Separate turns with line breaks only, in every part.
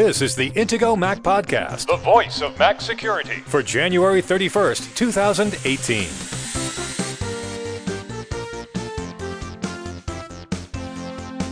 This is the Intego Mac Podcast,
the voice of Mac security.
for January 31st, 2018.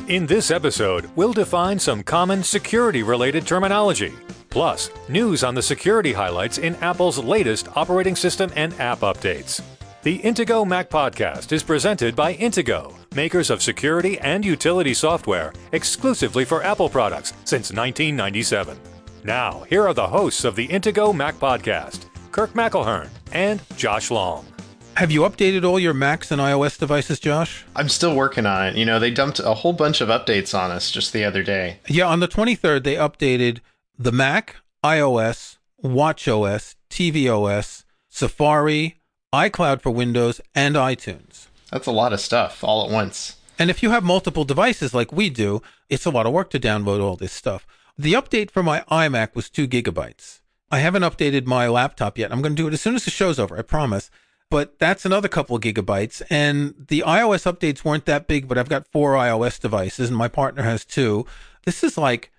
In this episode, we'll define some common security related terminology, plus news on the security highlights in Apple's latest operating system and app updates. The Intego Mac Podcast is presented by Intego, makers of security and utility software exclusively for Apple products since 1997. Now, here are the hosts of the Intego Mac Podcast, Kirk McElhearn and Josh Long.
Have you updated all your Macs and iOS devices, Josh?
I'm still working on it. You know, they dumped a whole bunch of updates on us just the other day.
Yeah, on the 23rd, they updated the Mac, iOS, WatchOS, tvOS, Safari, iCloud for Windows, and iTunes.
That's a lot of stuff all at once.
And if you have multiple devices like we do, it's a lot of work to download all this stuff. The update for my iMac was two gigabytes. I haven't updated my laptop yet. I'm going to do it as soon as the show's over, I promise. But that's another couple of gigabytes. And the iOS updates weren't that big, but I've got four iOS devices and my partner has two. This is like,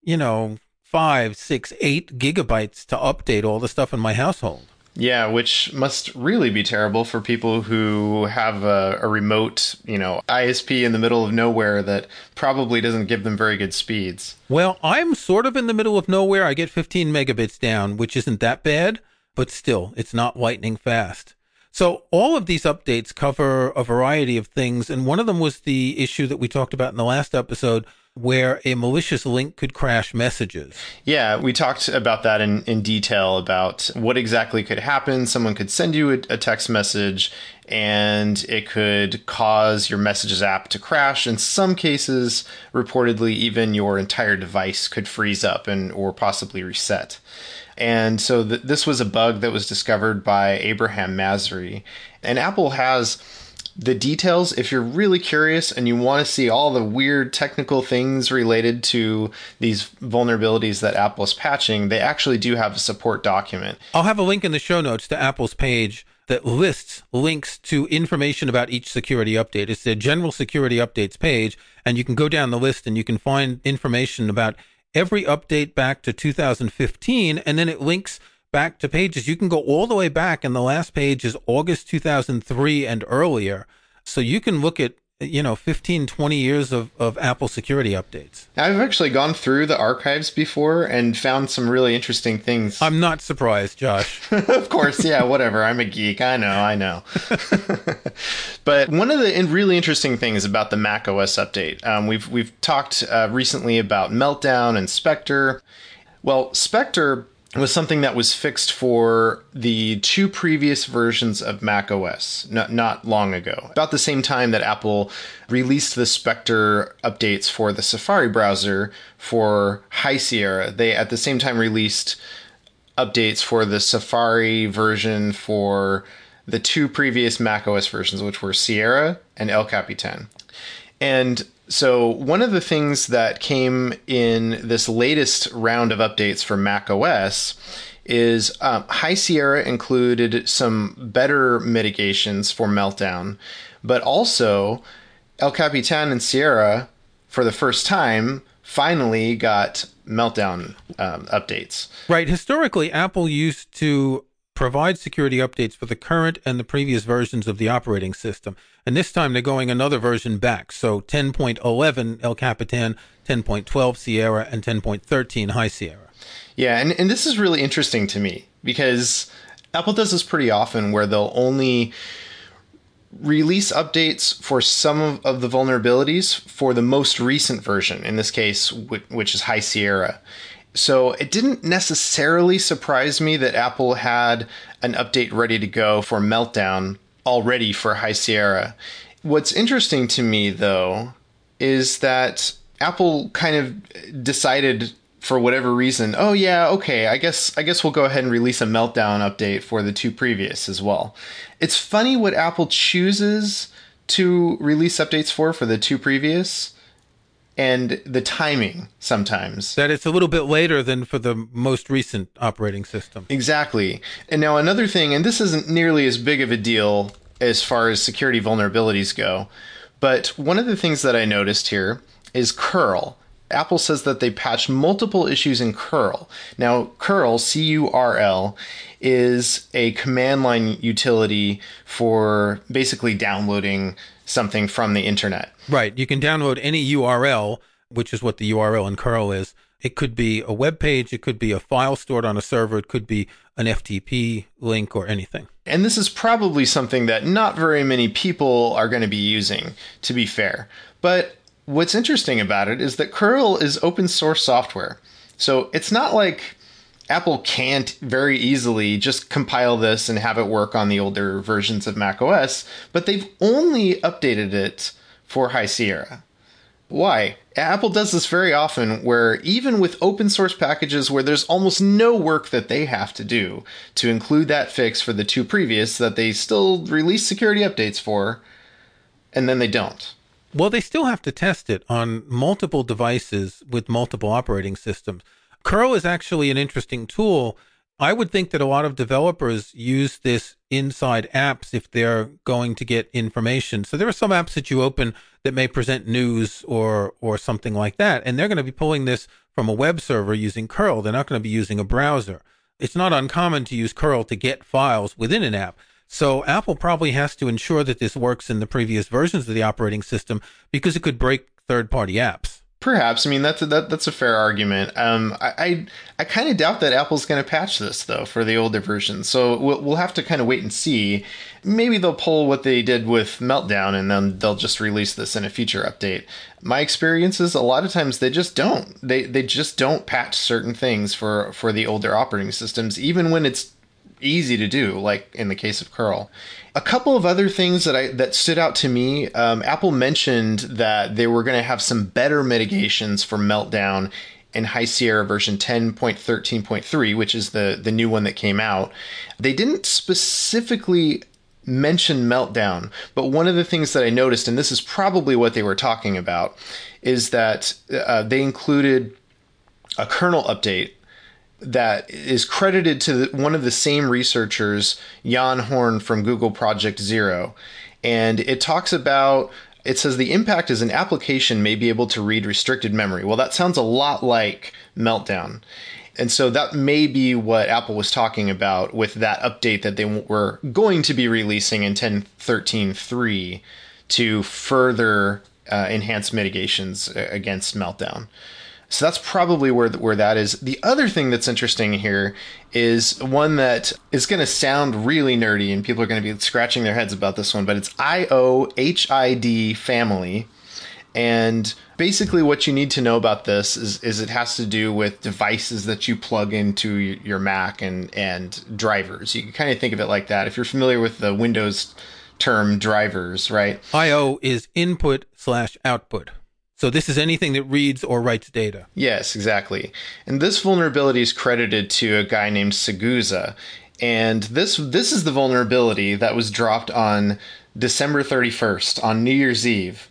you know, five, six, eight gigabytes to update all the stuff in my household.
Yeah, which must really be terrible for people who have a, a remote, you know, ISP in the middle of nowhere that probably doesn't give them very good speeds.
Well, I'm sort of in the middle of nowhere. I get 15 megabits down, which isn't that bad, but still, it's not lightning fast. So all of these updates cover a variety of things. And one of them was the issue that we talked about in the last episode where a malicious link could crash messages.
Yeah, we talked about that in, in detail about what exactly could happen. Someone could send you a, a text message and it could cause your messages app to crash. In some cases, reportedly, even your entire device could freeze up and or possibly reset. And so th- this was a bug that was discovered by Abraham Masri. And Apple has the details if you're really curious and you want to see all the weird technical things related to these vulnerabilities that Apple is patching, they actually do have a support document.
I'll have a link in the show notes to Apple's page that lists links to information about each security update. It's the general security updates page, and you can go down the list and you can find information about every update back to 2015, and then it links back to pages. You can go all the way back, and the last page is August 2003 and earlier. So you can look at, you know, 15, 20 years of, of Apple security updates.
I've actually gone through the archives before and found some really interesting things.
I'm not surprised, Josh.
of course, yeah, whatever. I'm a geek. I know, I know. but one of the really interesting things about the Mac OS update, um, we've we've talked uh, recently about Meltdown and Spectre. Well, Spectre was something that was fixed for the two previous versions of Mac OS, not, not long ago. About the same time that Apple released the Spectre updates for the Safari browser for High Sierra, they at the same time released updates for the Safari version for the two previous Mac OS versions, which were Sierra and El Capitan. And so, one of the things that came in this latest round of updates for Mac OS is um, High Sierra included some better mitigations for Meltdown, but also El Capitan and Sierra, for the first time, finally got Meltdown um, updates.
Right. Historically, Apple used to provide security updates for the current and the previous versions of the operating system. And this time they're going another version back. So 10.11 El Capitan, 10.12 Sierra, and 10.13 High Sierra.
Yeah, and, and this is really interesting to me because Apple does this pretty often where they'll only release updates for some of, of the vulnerabilities for the most recent version, in this case, which, which is High Sierra. So it didn't necessarily surprise me that Apple had an update ready to go for Meltdown already for High Sierra. What's interesting to me, though, is that Apple kind of decided for whatever reason, oh yeah, okay, I guess I guess we'll go ahead and release a meltdown update for the two previous as well. It's funny what Apple chooses to release updates for for the two previous and the timing sometimes.
That it's a little bit later than for the most recent operating system.
Exactly. And now another thing, and this isn't nearly as big of a deal as far as security vulnerabilities go, but one of the things that I noticed here is curl. Apple says that they patched multiple issues in curl. Now, curl, C U R L, is a command line utility for basically downloading something from the internet.
Right. You can download any URL, which is what the URL in curl is. It could be a web page, it could be a file stored on a server, it could be an FTP link or anything.
And this is probably something that not very many people are going to be using, to be fair. But what's interesting about it is that curl is open source software. So it's not like Apple can't very easily just compile this and have it work on the older versions of macOS, but they've only updated it for High Sierra. Why? Apple does this very often where even with open source packages where there's almost no work that they have to do to include that fix for the two previous that they still release security updates for, and then they don't.
Well, they still have to test it on multiple devices with multiple operating systems. Curl is actually an interesting tool. I would think that a lot of developers use this inside apps if they're going to get information. So there are some apps that you open that may present news or or something like that, and they're going to be pulling this from a web server using curl. They're not going to be using a browser. It's not uncommon to use curl to get files within an app. So Apple probably has to ensure that this works in the previous versions of the operating system because it could break third-party apps.
Perhaps. I mean, that's a, that, that's a fair argument. Um, I I, I kind of doubt that Apple's going to patch this though for the older version. So we'll, we'll have to kind of wait and see. Maybe they'll pull what they did with Meltdown and then they'll just release this in a feature update. My experience is a lot of times they just don't. They they just don't patch certain things for for the older operating systems, even when it's easy to do, like in the case of curl. A couple of other things that I that stood out to me. Um, Apple mentioned that they were going to have some better mitigations for Meltdown in High Sierra version 10.13.3, which is the the new one that came out. They didn't specifically mention Meltdown, but one of the things that I noticed, and this is probably what they were talking about, is that uh, they included a kernel update that is credited to one of the same researchers, Jan Horn from Google Project Zero. And it talks about it says the impact is an application may be able to read restricted memory. Well, that sounds a lot like Meltdown. And so that may be what Apple was talking about with that update that they were going to be releasing in 10.13.3 to further uh, enhance mitigations against Meltdown. So that's probably where where that is. The other thing that's interesting here is one that is going to sound really nerdy, and people are going to be scratching their heads about this one. But it's IOHID family, and basically what you need to know about this is, is it has to do with devices that you plug into your Mac and and drivers. You can kind of think of it like that. If you're familiar with the Windows term drivers, right?
IO is input slash output. So this is anything that reads or writes data.
Yes, exactly. And this vulnerability is credited to a guy named Siguza. And this this is the vulnerability that was dropped on December 31st on New Year's Eve.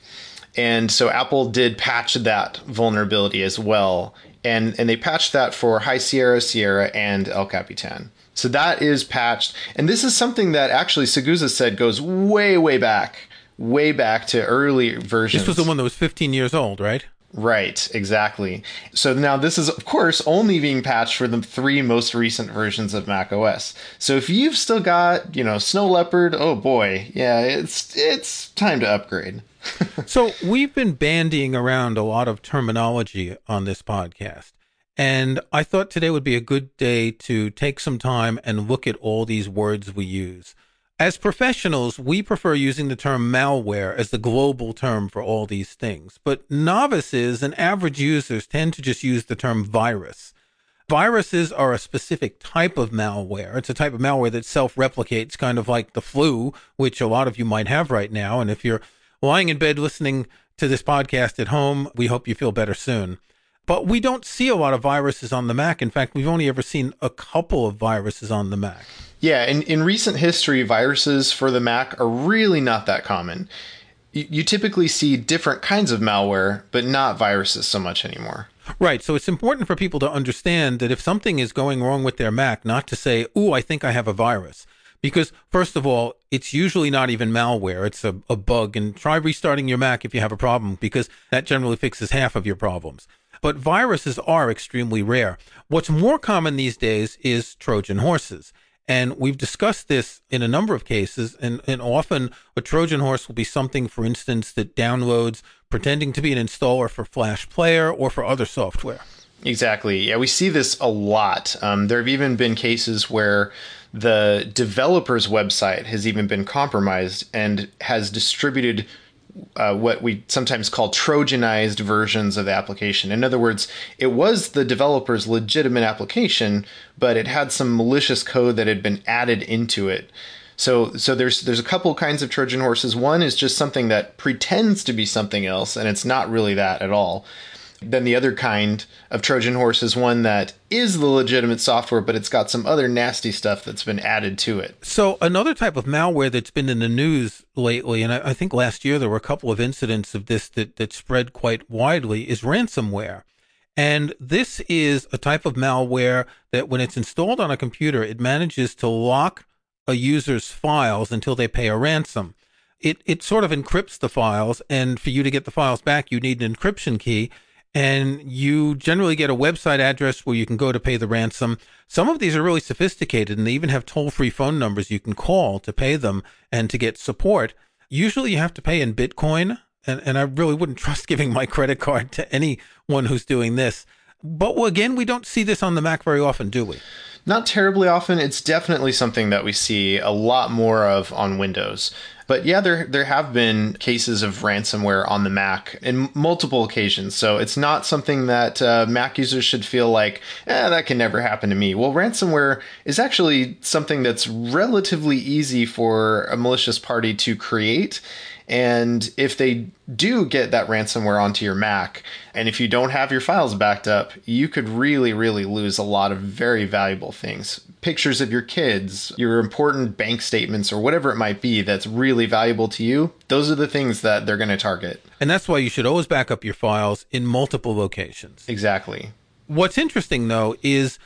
And so Apple did patch that vulnerability as well. And and they patched that for High Sierra, Sierra, and El Capitan. So that is patched. And this is something that actually Siguza said goes way, way back way back to early versions.
This was the one that was 15 years old, right?
Right, exactly. So now this is, of course, only being patched for the three most recent versions of Mac OS. So if you've still got, you know, Snow Leopard, oh boy, yeah, it's it's time to upgrade.
so we've been bandying around a lot of terminology on this podcast. And I thought today would be a good day to take some time and look at all these words we use. As professionals, we prefer using the term malware as the global term for all these things, but novices and average users tend to just use the term virus. Viruses are a specific type of malware. It's a type of malware that self replicates, kind of like the flu, which a lot of you might have right now. And if you're lying in bed listening to this podcast at home, we hope you feel better soon. But we don't see a lot of viruses on the Mac. In fact, we've only ever seen a couple of viruses on the Mac.
Yeah, in, in recent history, viruses for the Mac are really not that common. You, you typically see different kinds of malware, but not viruses so much anymore.
Right. So it's important for people to understand that if something is going wrong with their Mac, not to say, "Ooh, I think I have a virus." Because, first of all, it's usually not even malware. It's a, a bug. And try restarting your Mac if you have a problem, because that generally fixes half of your problems. But viruses are extremely rare. What's more common these days is Trojan horses. And we've discussed this in a number of cases, and, and often a Trojan horse will be something, for instance, that downloads pretending to be an installer for Flash Player or for other software.
Exactly. Yeah, we see this a lot. Um, there have even been cases where the developer's website has even been compromised and has distributed uh, what we sometimes call Trojanized versions of the application. In other words, it was the developer's legitimate application, but it had some malicious code that had been added into it. So, so there's there's a couple kinds of Trojan horses. One is just something that pretends to be something else, and it's not really that at all. Then the other kind of Trojan horse is one that is the legitimate software, but it's got some other nasty stuff that's been added to it.
So another type of malware that's been in the news lately, and I, I think last year there were a couple of incidents of this that, that spread quite widely, is ransomware. And this is a type of malware that when it's installed on a computer, it manages to lock a user's files until they pay a ransom. It, it sort of encrypts the files, and for you to get the files back, you need an encryption key and you generally get a website address where you can go to pay the ransom. Some of these are really sophisticated and they even have toll free phone numbers you can call to pay them and to get support. Usually you have to pay in Bitcoin, and, and I really wouldn't trust giving my credit card to anyone who's doing this. But again, we don't see this on the Mac very often, do we?
Not terribly often. It's definitely something that we see a lot more of on Windows. But yeah, there there have been cases of ransomware on the Mac in multiple occasions. So it's not something that uh, Mac users should feel like, eh, that can never happen to me. Well, ransomware is actually something that's relatively easy for a malicious party to create and if they do get that ransomware onto your Mac, and if you don't have your files backed up, you could really, really lose a lot of very valuable things. Pictures of your kids, your important bank statements, or whatever it might be that's really valuable to you, those are the things that they're going to target.
And that's why you should always back up your files in multiple locations.
Exactly.
What's interesting, though, is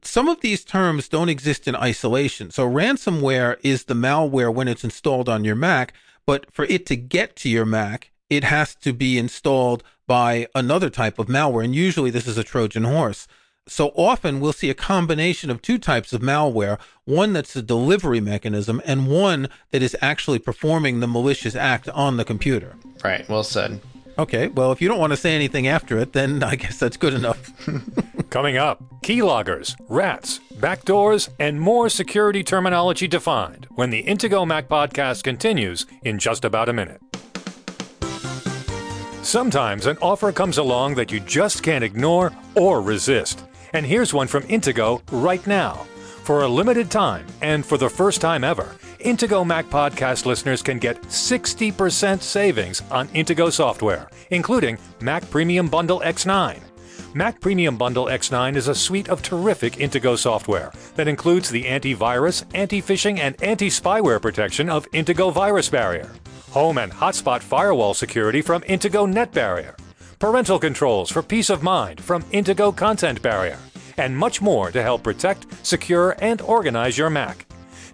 some of these terms don't exist in isolation. So ransomware is the malware when it's installed on your Mac, but for it to get to your Mac, it has to be installed by another type of malware. And usually this is a Trojan horse. So often we'll see a combination of two types of malware one that's a delivery mechanism, and one that is actually performing the malicious act on the computer.
Right. Well said.
Okay, well, if you don't want to say anything after it, then I guess that's good enough.
Coming up, keyloggers, rats, backdoors, and more security terminology defined when the Intego Mac podcast continues in just about a minute. Sometimes an offer comes along that you just can't ignore or resist. And here's one from Intego right now. For a limited time and for the first time ever, Intego Mac podcast listeners can get 60% savings on Intego software, including Mac Premium Bundle X9. Mac Premium Bundle X9 is a suite of terrific Intego software that includes the antivirus, anti phishing, and anti spyware protection of Intego VirusBarrier, home and hotspot firewall security from Intego NetBarrier, parental controls for peace of mind from Intego ContentBarrier, and much more to help protect, secure, and organize your Mac.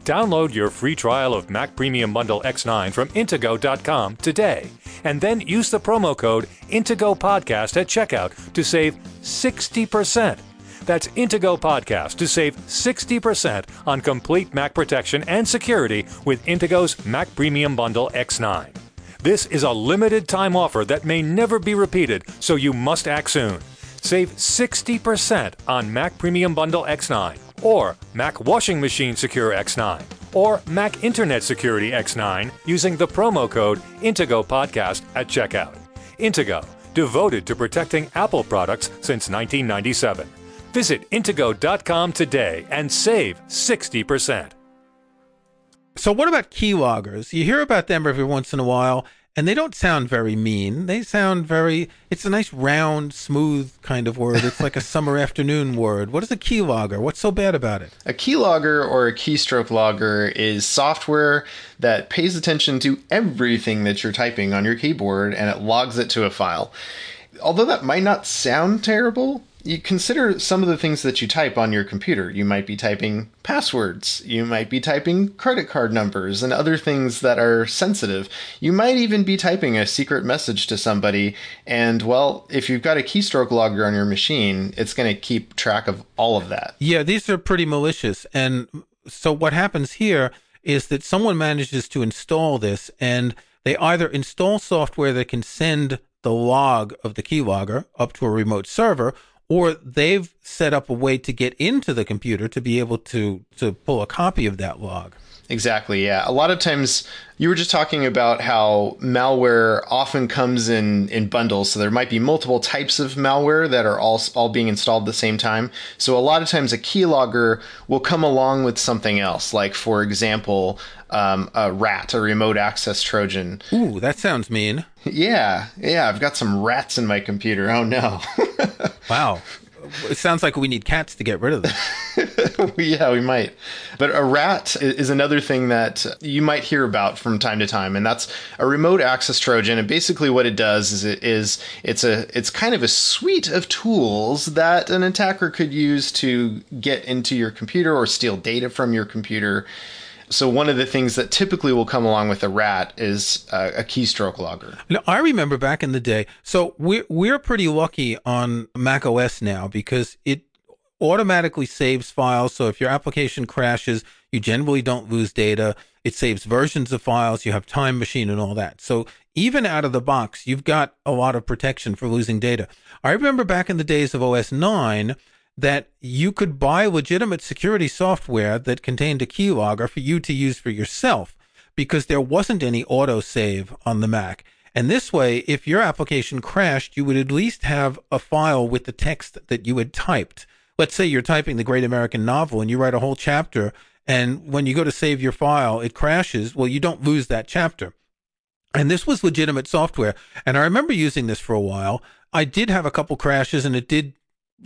Download your free trial of Mac Premium Bundle X9 from Intego.com today, and then use the promo code Intego Podcast at checkout to save 60%. That's Intego Podcast to save 60% on complete Mac protection and security with Intego's Mac Premium Bundle X9. This is a limited time offer that may never be repeated, so you must act soon. Save 60% on Mac Premium Bundle X9 or Mac Washing Machine Secure X9 or Mac Internet Security X9 using the promo code Intego Podcast at checkout. Intego, devoted to protecting Apple products since 1997. Visit Intego.com today and save 60%.
So, what about keyloggers? You hear about them every once in a while, and they don't sound very mean. They sound very, it's a nice round, smooth kind of word. It's like a summer afternoon word. What is a keylogger? What's so bad about it?
A keylogger or a keystroke logger is software that pays attention to everything that you're typing on your keyboard and it logs it to a file. Although that might not sound terrible, you consider some of the things that you type on your computer. You might be typing passwords, you might be typing credit card numbers and other things that are sensitive. You might even be typing a secret message to somebody. And well, if you've got a keystroke logger on your machine, it's going to keep track of all of that.
Yeah, these are pretty malicious. And so what happens here is that someone manages to install this and they either install software that can send the log of the keylogger up to a remote server or they've set up a way to get into the computer to be able to to pull a copy of that log.
Exactly. Yeah. A lot of times you were just talking about how malware often comes in in bundles. So there might be multiple types of malware that are all all being installed at the same time. So a lot of times a keylogger will come along with something else, like for example, um, a rat, a remote access Trojan.
Ooh, that sounds mean.
Yeah, yeah. I've got some rats in my computer. Oh no.
wow it sounds like we need cats to get rid of them.
yeah, we might. But a rat is another thing that you might hear about from time to time, and that's a remote access Trojan. And basically, what it does is it is it's a it's kind of a suite of tools that an attacker could use to get into your computer or steal data from your computer so one of the things that typically will come along with a rat is a, a keystroke logger.
Now, I remember back in the day. So we're we're pretty lucky on Mac OS now because it automatically saves files. So if your application crashes, you generally don't lose data. It saves versions of files. You have Time Machine and all that. So even out of the box, you've got a lot of protection for losing data. I remember back in the days of OS 9, that you could buy legitimate security software that contained a keylogger for you to use for yourself because there wasn't any autosave on the Mac. And this way, if your application crashed, you would at least have a file with the text that you had typed. Let's say you're typing the Great American Novel and you write a whole chapter, and when you go to save your file, it crashes. Well, you don't lose that chapter. And this was legitimate software. And I remember using this for a while. I did have a couple crashes and it did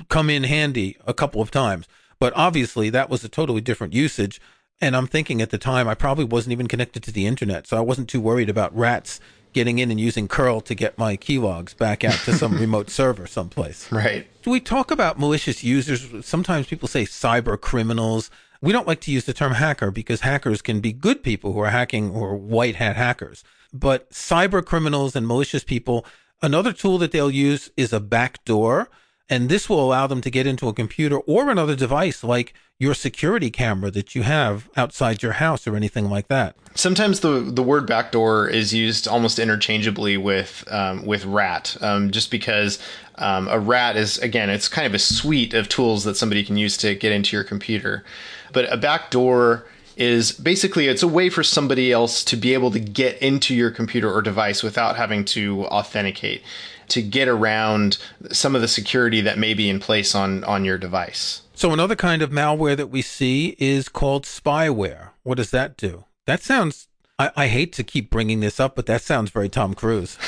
come in handy a couple of times. But obviously, that was a totally different usage. And I'm thinking at the time, I probably wasn't even connected to the internet. So I wasn't too worried about rats getting in and using curl to get my keylogs back out to some remote server someplace.
Right.
Do we talk about malicious users? Sometimes people say cyber criminals. We don't like to use the term hacker because hackers can be good people who are hacking or white hat hackers. But cyber criminals and malicious people, another tool that they'll use is a backdoor. And this will allow them to get into a computer or another device like your security camera that you have outside your house or anything like that.
Sometimes the the word backdoor is used almost interchangeably with um, with rat, um, just because um, a rat is again it's kind of a suite of tools that somebody can use to get into your computer, but a backdoor is basically it's a way for somebody else to be able to get into your computer or device without having to authenticate to get around some of the security that may be in place on on your device.
So another kind of malware that we see is called spyware. What does that do? That sounds I, I, hate to keep bringing this up, but that sounds very Tom Cruise.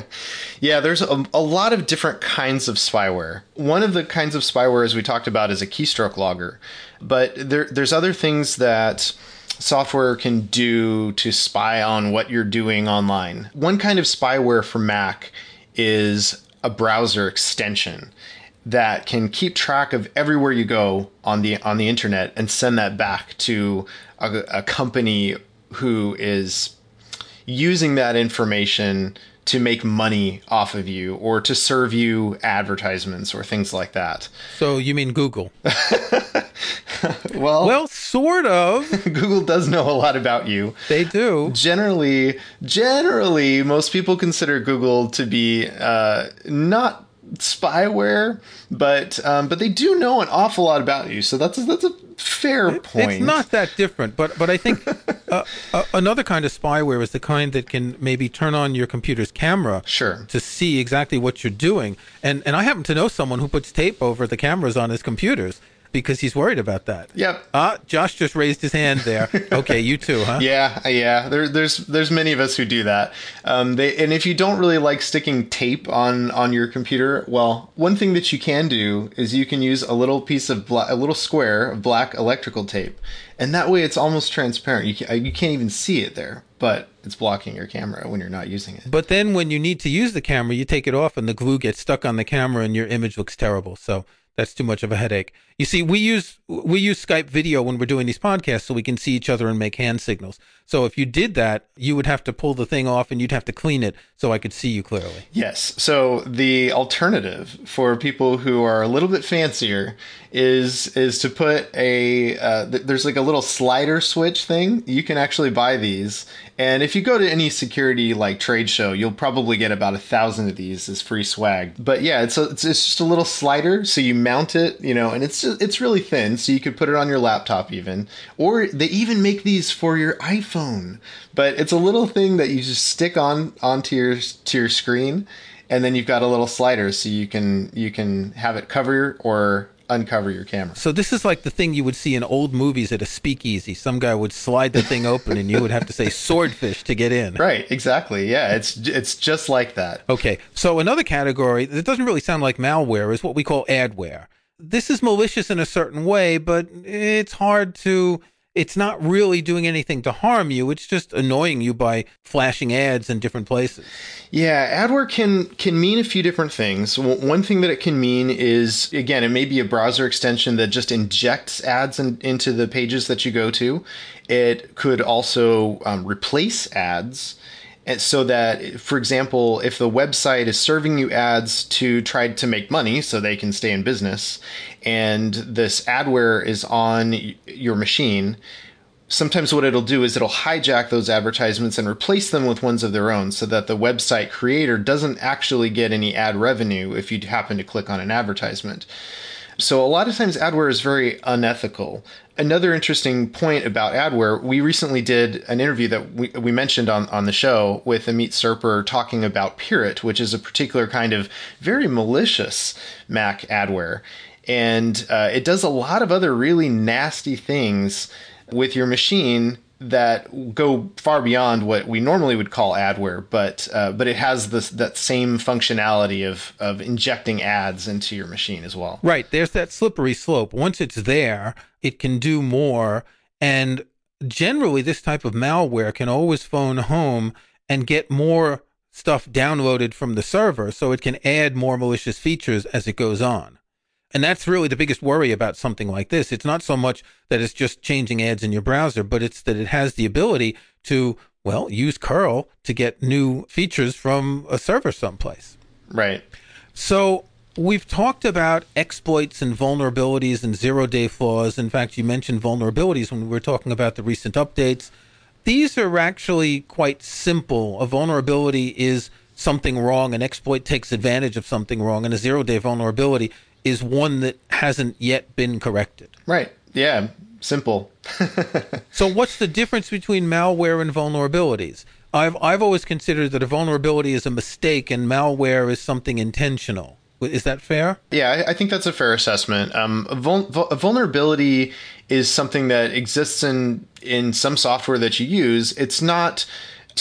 yeah, there's a, a, lot of different kinds of spyware. One of the kinds of spyware, as we talked about, is a keystroke logger. But there, there's other things that software can do to spy on what you're doing online. One kind of spyware for Mac is a browser extension that can keep track of everywhere you go on the on the internet and send that back to a, a company who is using that information to make money off of you or to serve you advertisements or things like that.
So you mean Google?
well,
well, sort of.
Google does know a lot about you.
They do.
Generally, generally, most people consider Google to be uh, not spyware, but um, but they do know an awful lot about you. So that's a, that's a fair point.
It's not that different, but but I think uh, uh, another kind of spyware is the kind that can maybe turn on your computer's camera,
sure,
to see exactly what you're doing. And and I happen to know someone who puts tape over the cameras on his computers. Because he's worried about that.
Yep.
Ah, Josh just raised his hand there. Okay, you too, huh?
Yeah, yeah. There, there's there's many of us who do that. Um, they and if you don't really like sticking tape on on your computer, well, one thing that you can do is you can use a little piece of bla- a little square of black electrical tape, and that way it's almost transparent. You can, you can't even see it there, but it's blocking your camera when you're not using it.
But then when you need to use the camera, you take it off and the glue gets stuck on the camera and your image looks terrible. So that's too much of a headache. You see, we use we use Skype video when we're doing these podcasts so we can see each other and make hand signals. So if you did that, you would have to pull the thing off and you'd have to clean it so I could see you clearly.
Yes. So the alternative for people who are a little bit fancier is is to put a uh, th- there's like a little slider switch thing. You can actually buy these, and if you go to any security like trade show, you'll probably get about a thousand of these as free swag. But yeah, it's a, it's, it's just a little slider, so you mount it, you know, and it's just, it's really thin, so you could put it on your laptop even, or they even make these for your iPhone. But it's a little thing that you just stick on onto your to your screen, and then you've got a little slider, so you can you can have it cover or uncover your camera.
So this is like the thing you would see in old movies at a speakeasy. Some guy would slide the thing open and you would have to say swordfish to get in.
Right, exactly. Yeah, it's it's just like that.
Okay. So another category that doesn't really sound like malware is what we call adware. This is malicious in a certain way, but it's hard to it's not really doing anything to harm you. It's just annoying you by flashing ads in different places.
Yeah, adware can can mean a few different things. One thing that it can mean is again, it may be a browser extension that just injects ads in, into the pages that you go to. It could also um, replace ads. And so that, for example, if the website is serving you ads to try to make money so they can stay in business, and this adware is on your machine, sometimes what it'll do is it'll hijack those advertisements and replace them with ones of their own so that the website creator doesn't actually get any ad revenue if you happen to click on an advertisement. So a lot of times adware is very unethical. Another interesting point about adware, we recently did an interview that we, we mentioned on, on the show with Amit Serper talking about Pirrit, which is a particular kind of very malicious Mac adware. And uh, it does a lot of other really nasty things with your machine that go far beyond what we normally would call adware, but uh, but it has this that same functionality of of injecting ads into your machine as well.
Right. There's that slippery slope. Once it's there, it can do more. And generally, this type of malware can always phone home and get more stuff downloaded from the server, so it can add more malicious features as it goes on. And that's really the biggest worry about something like this. It's not so much that it's just changing ads in your browser, but it's that it has the ability to, well, use curl to get new features from a server someplace.
Right.
So we've talked about exploits and vulnerabilities and zero day flaws. In fact, you mentioned vulnerabilities when we were talking about the recent updates. These are actually quite simple. A vulnerability is something wrong, an exploit takes advantage of something wrong, and a zero day vulnerability is one that hasn't yet been corrected.
Right. Yeah. Simple.
so, what's the difference between malware and vulnerabilities? I've I've always considered that a vulnerability is a mistake and malware is something intentional. Is that fair?
Yeah, I, think that's a fair assessment. Um, a, vul- a vulnerability is something that exists in in some software that you use. It's not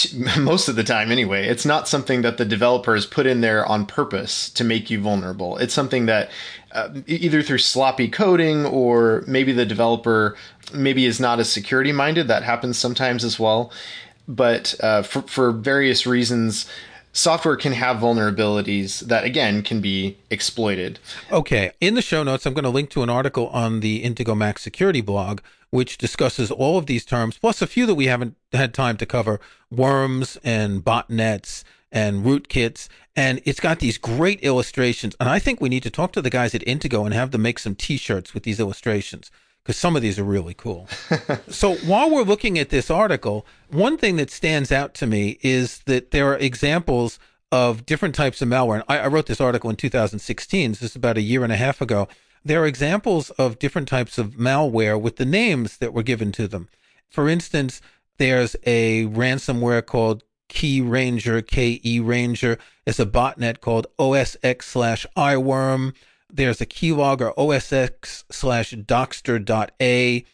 most of the time anyway it's not something that the developers put in there on purpose to make you vulnerable. It's something that uh, either through sloppy coding or maybe the developer maybe is not as security minded that happens sometimes as well. But uh, for, for various reasons software can have vulnerabilities that again can be exploited
okay in the show notes i'm going to link to an article on the Intego mac security blog which discusses all of these terms, plus a few that we haven't had time to cover worms and botnets and rootkits. And it's got these great illustrations. And I think we need to talk to the guys at Intego and have them make some t shirts with these illustrations because some of these are really cool. so while we're looking at this article, one thing that stands out to me is that there are examples of different types of malware. And I, I wrote this article in 2016. This is about a year and a half ago there are examples of different types of malware with the names that were given to them. For instance, there's a ransomware called KeRanger, KE Ranger. There's a botnet called OSX slash iWorm. There's a keylogger OSX slash dockster.a.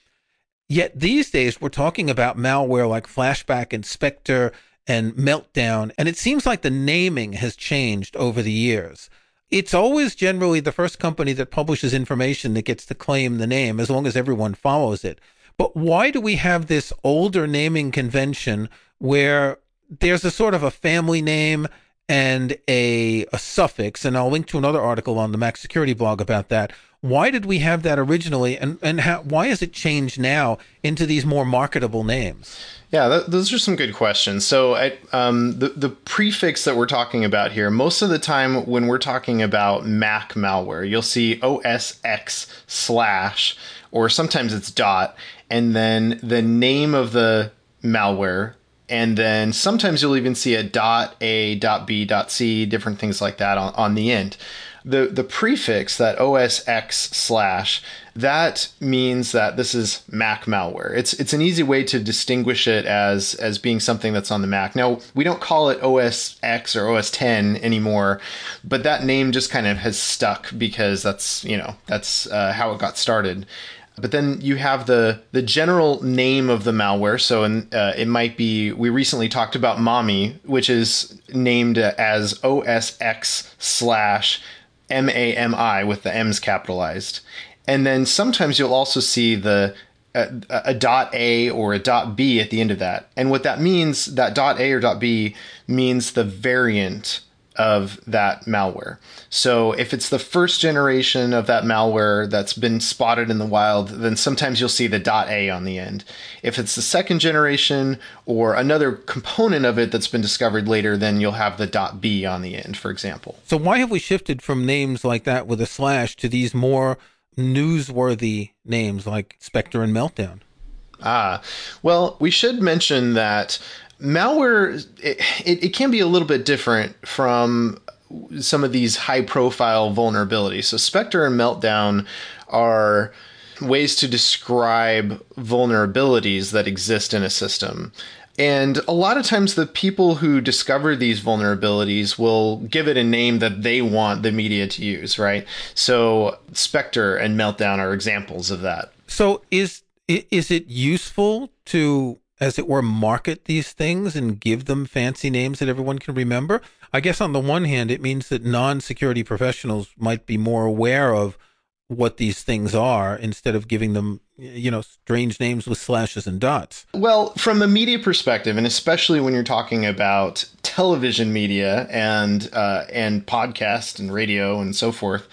Yet these days we're talking about malware like Flashback and Spectre and Meltdown, and it seems like the naming has changed over the years. It's always generally the first company that publishes information that gets to claim the name as long as everyone follows it. But why do we have this older naming convention where there's a sort of a family name and a, a suffix? And I'll link to another article on the Mac Security blog about that. Why did we have that originally, and and how, why has it changed now into these more marketable names?
Yeah, th- those are some good questions. So, I, um, the the prefix that we're talking about here, most of the time when we're talking about Mac malware, you'll see OSX slash, or sometimes it's dot, and then the name of the malware and then sometimes you'll even see a dot a dot b dot c different things like that on, on the end the the prefix that osx slash that means that this is Mac malware. It's it's an easy way to distinguish it as as being something that's on the Mac. Now we don't call it OS X or OS 10 anymore, but that name just kind of has stuck because that's you know that's uh, how it got started. But then you have the the general name of the malware. So in, uh, it might be we recently talked about Mami, which is named as OSX slash MAMI with the M's capitalized. And then sometimes you'll also see the a, a, dot A or a dot B at the end of that. And what that means, that dot A or dot B means the variant of that malware. So if it's the first generation of that malware that's been spotted in the wild, then sometimes you'll see the dot .a on the end. If it's the second generation or another component of it that's been discovered later, then you'll have the dot .b on the end, for example.
So why have we shifted from names like that with a slash to these more newsworthy names like Spectre and Meltdown?
Ah, well, we should mention that malware it, it, can be a little bit different from some of these high profile vulnerabilities. So Spectre and Meltdown are ways to describe vulnerabilities that exist in a system. And a lot of times, the people who discover these vulnerabilities will give it a name that they want the media to use, right? So, Spectre and Meltdown are examples of that.
So, is is it useful to, as it were, market these things and give them fancy names that everyone can remember? I guess on the one hand, it means that non-security professionals might be more aware of what these things are instead of giving them you know strange names with slashes and dots
well from a media perspective and especially when you're talking about television media and uh, and podcast and radio and so forth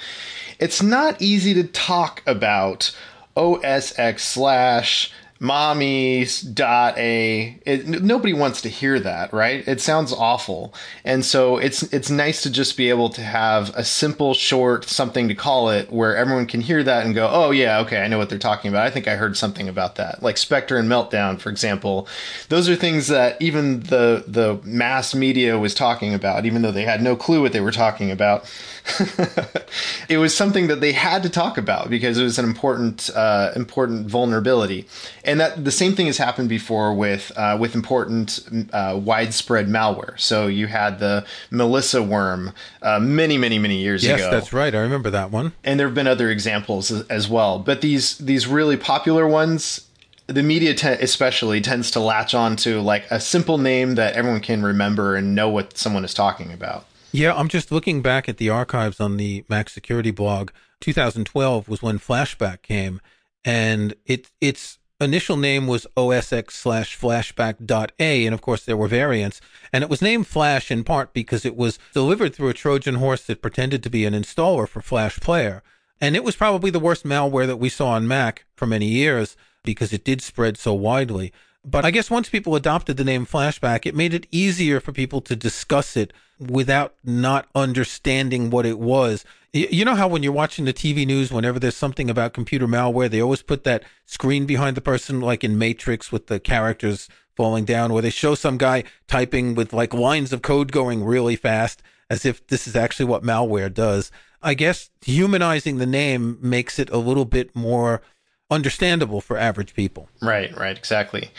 it's not easy to talk about osx slash MaMi's dot a it, nobody wants to hear that right? It sounds awful. And so it's it's nice to just be able to have a simple short something to call it where everyone can hear that and go oh yeah okay i know what they're talking about. I think i heard something about that. Like spectre and meltdown for example. Those are things that even the the mass media was talking about even though they had no clue what they were talking about it was something that they had to talk about because it was an important uh, important vulnerability and that the same thing has happened before with uh, with important uh, widespread malware. So you had the Melissa worm uh, many, many, many years
yes,
ago.
Yes, that's right. I remember that one.
And there have been other examples as well. But these these really popular ones, the media te- especially tends to latch on to like a simple name that everyone can remember and know what someone is talking about.
Yeah, I'm just looking back at the archives on the Mac Security blog. 2012 was when Flashback came, and it it's initial name was OSX slash flashback dot A, and of course there were variants. And it was named Flash in part because it was delivered through a Trojan horse that pretended to be an installer for Flash Player. And it was probably the worst malware that we saw on Mac for many years because it did spread so widely. But I guess once people adopted the name Flashback, it made it easier for people to discuss it without not understanding what it was. You know how when you're watching the TV news, whenever there's something about computer malware, they always put that screen behind the person, like in Matrix with the characters falling down, where they show some guy typing with like lines of code going really fast, as if this is actually what malware does. I guess humanizing the name makes it a little bit more understandable for average people.
Right, right, exactly.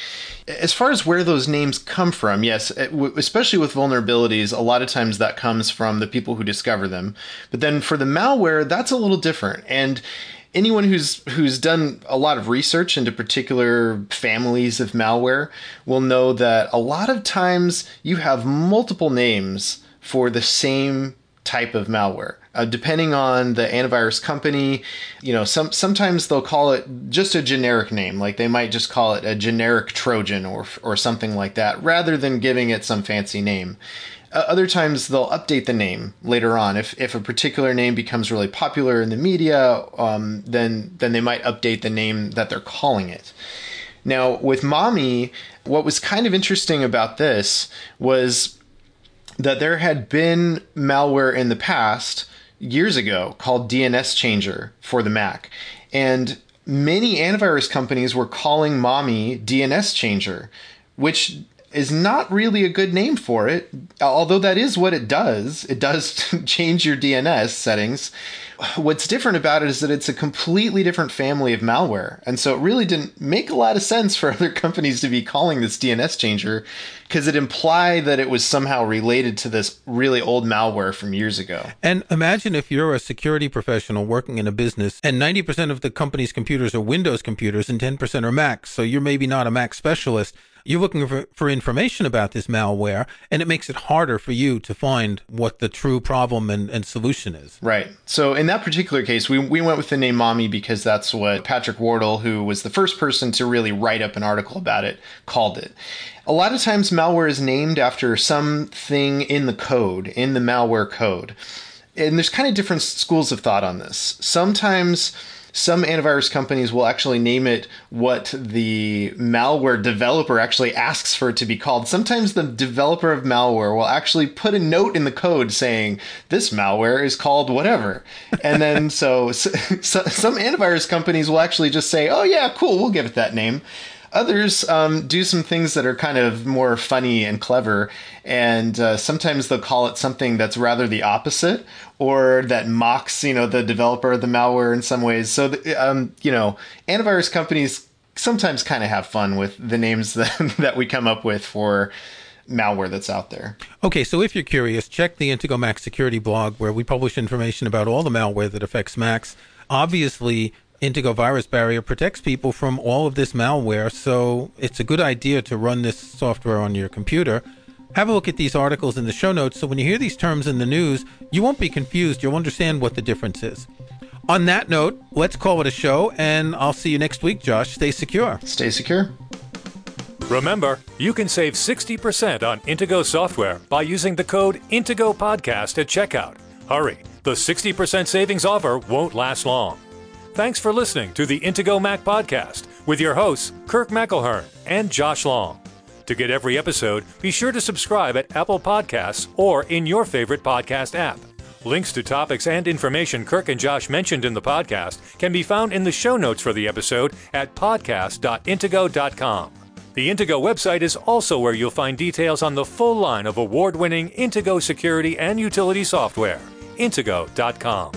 As far as where those names come from, yes, eh, especially with vulnerabilities, a lot of times that comes from the people who discover them. But then for the malware, that's a little different. And anyone who's who's done a lot of research into particular families of malware will know that a lot of times you have multiple names for the same type of malware. Uh, depending on the antivirus company, you know, some sometimes they'll call it just a generic name, like they might just call it a generic Trojan or or something like that, rather than giving it some fancy name. Uh, other times they'll update the name later on. If if a particular name becomes really popular in the media, um, then then they might update the name that they're calling it. Now with MaMi, what was kind of interesting about this was that there had been malware in the past years ago called DNS Changer for the Mac. And many antivirus companies were calling MaMi DNS Changer, which is not really a good name for it, although that is what it does. It does change your DNS settings. What's different about it is that it's a completely different family of malware. And so it really didn't make a lot of sense for other companies to be calling this DNS changer because it implied that it was somehow related to this really old malware from years ago.
And imagine if you're a security professional working in a business and 90% of the company's computers are Windows computers and 10% are Macs. So you're maybe not a Mac specialist you're looking for, for information about this malware, and it makes it harder for you to find what the true problem and, and solution is.
Right. So in that particular case, we, we went with the name MaMi because that's what Patrick Wardle, who was the first person to really write up an article about it, called it. A lot of times, malware is named after something in the code, in the malware code. And there's kind of different schools of thought on this. Sometimes some antivirus companies will actually name it what the malware developer actually asks for it to be called. Sometimes the developer of malware will actually put a note in the code saying this malware is called whatever. And then so, so, so some antivirus companies will actually just say, "Oh yeah, cool, we'll give it that name." Others um, do some things that are kind of more funny and clever, and uh, sometimes they'll call it something that's rather the opposite, or that mocks, you know, the developer of the malware in some ways. So, the, um, you know, antivirus companies sometimes kind of have fun with the names that, that we come up with for malware that's out there.
Okay, so if you're curious, check the Intego Mac Security blog where we publish information about all the malware that affects Macs. Obviously, Intego VirusBarrier protects people from all of this malware, so it's a good idea to run this software on your computer. Have a look at these articles in the show notes so when you hear these terms in the news, you won't be confused. You'll understand what the difference is. On that note, let's call it a show, and I'll see you next week, Josh. Stay secure.
Stay secure.
Remember, you can save 60% on Intego software by using the code Intego Podcast at checkout. Hurry, the 60% savings offer won't last long. Thanks for listening to the Intego Mac Podcast with your hosts, Kirk McElhearn and Josh Long. To get every episode, be sure to subscribe at Apple Podcasts or in your favorite podcast app. Links to topics and information Kirk and Josh mentioned in the podcast can be found in the show notes for the episode at podcast.intego.com. The Intego website is also where you'll find details on the full line of award winning Intego security and utility software. Intego.com.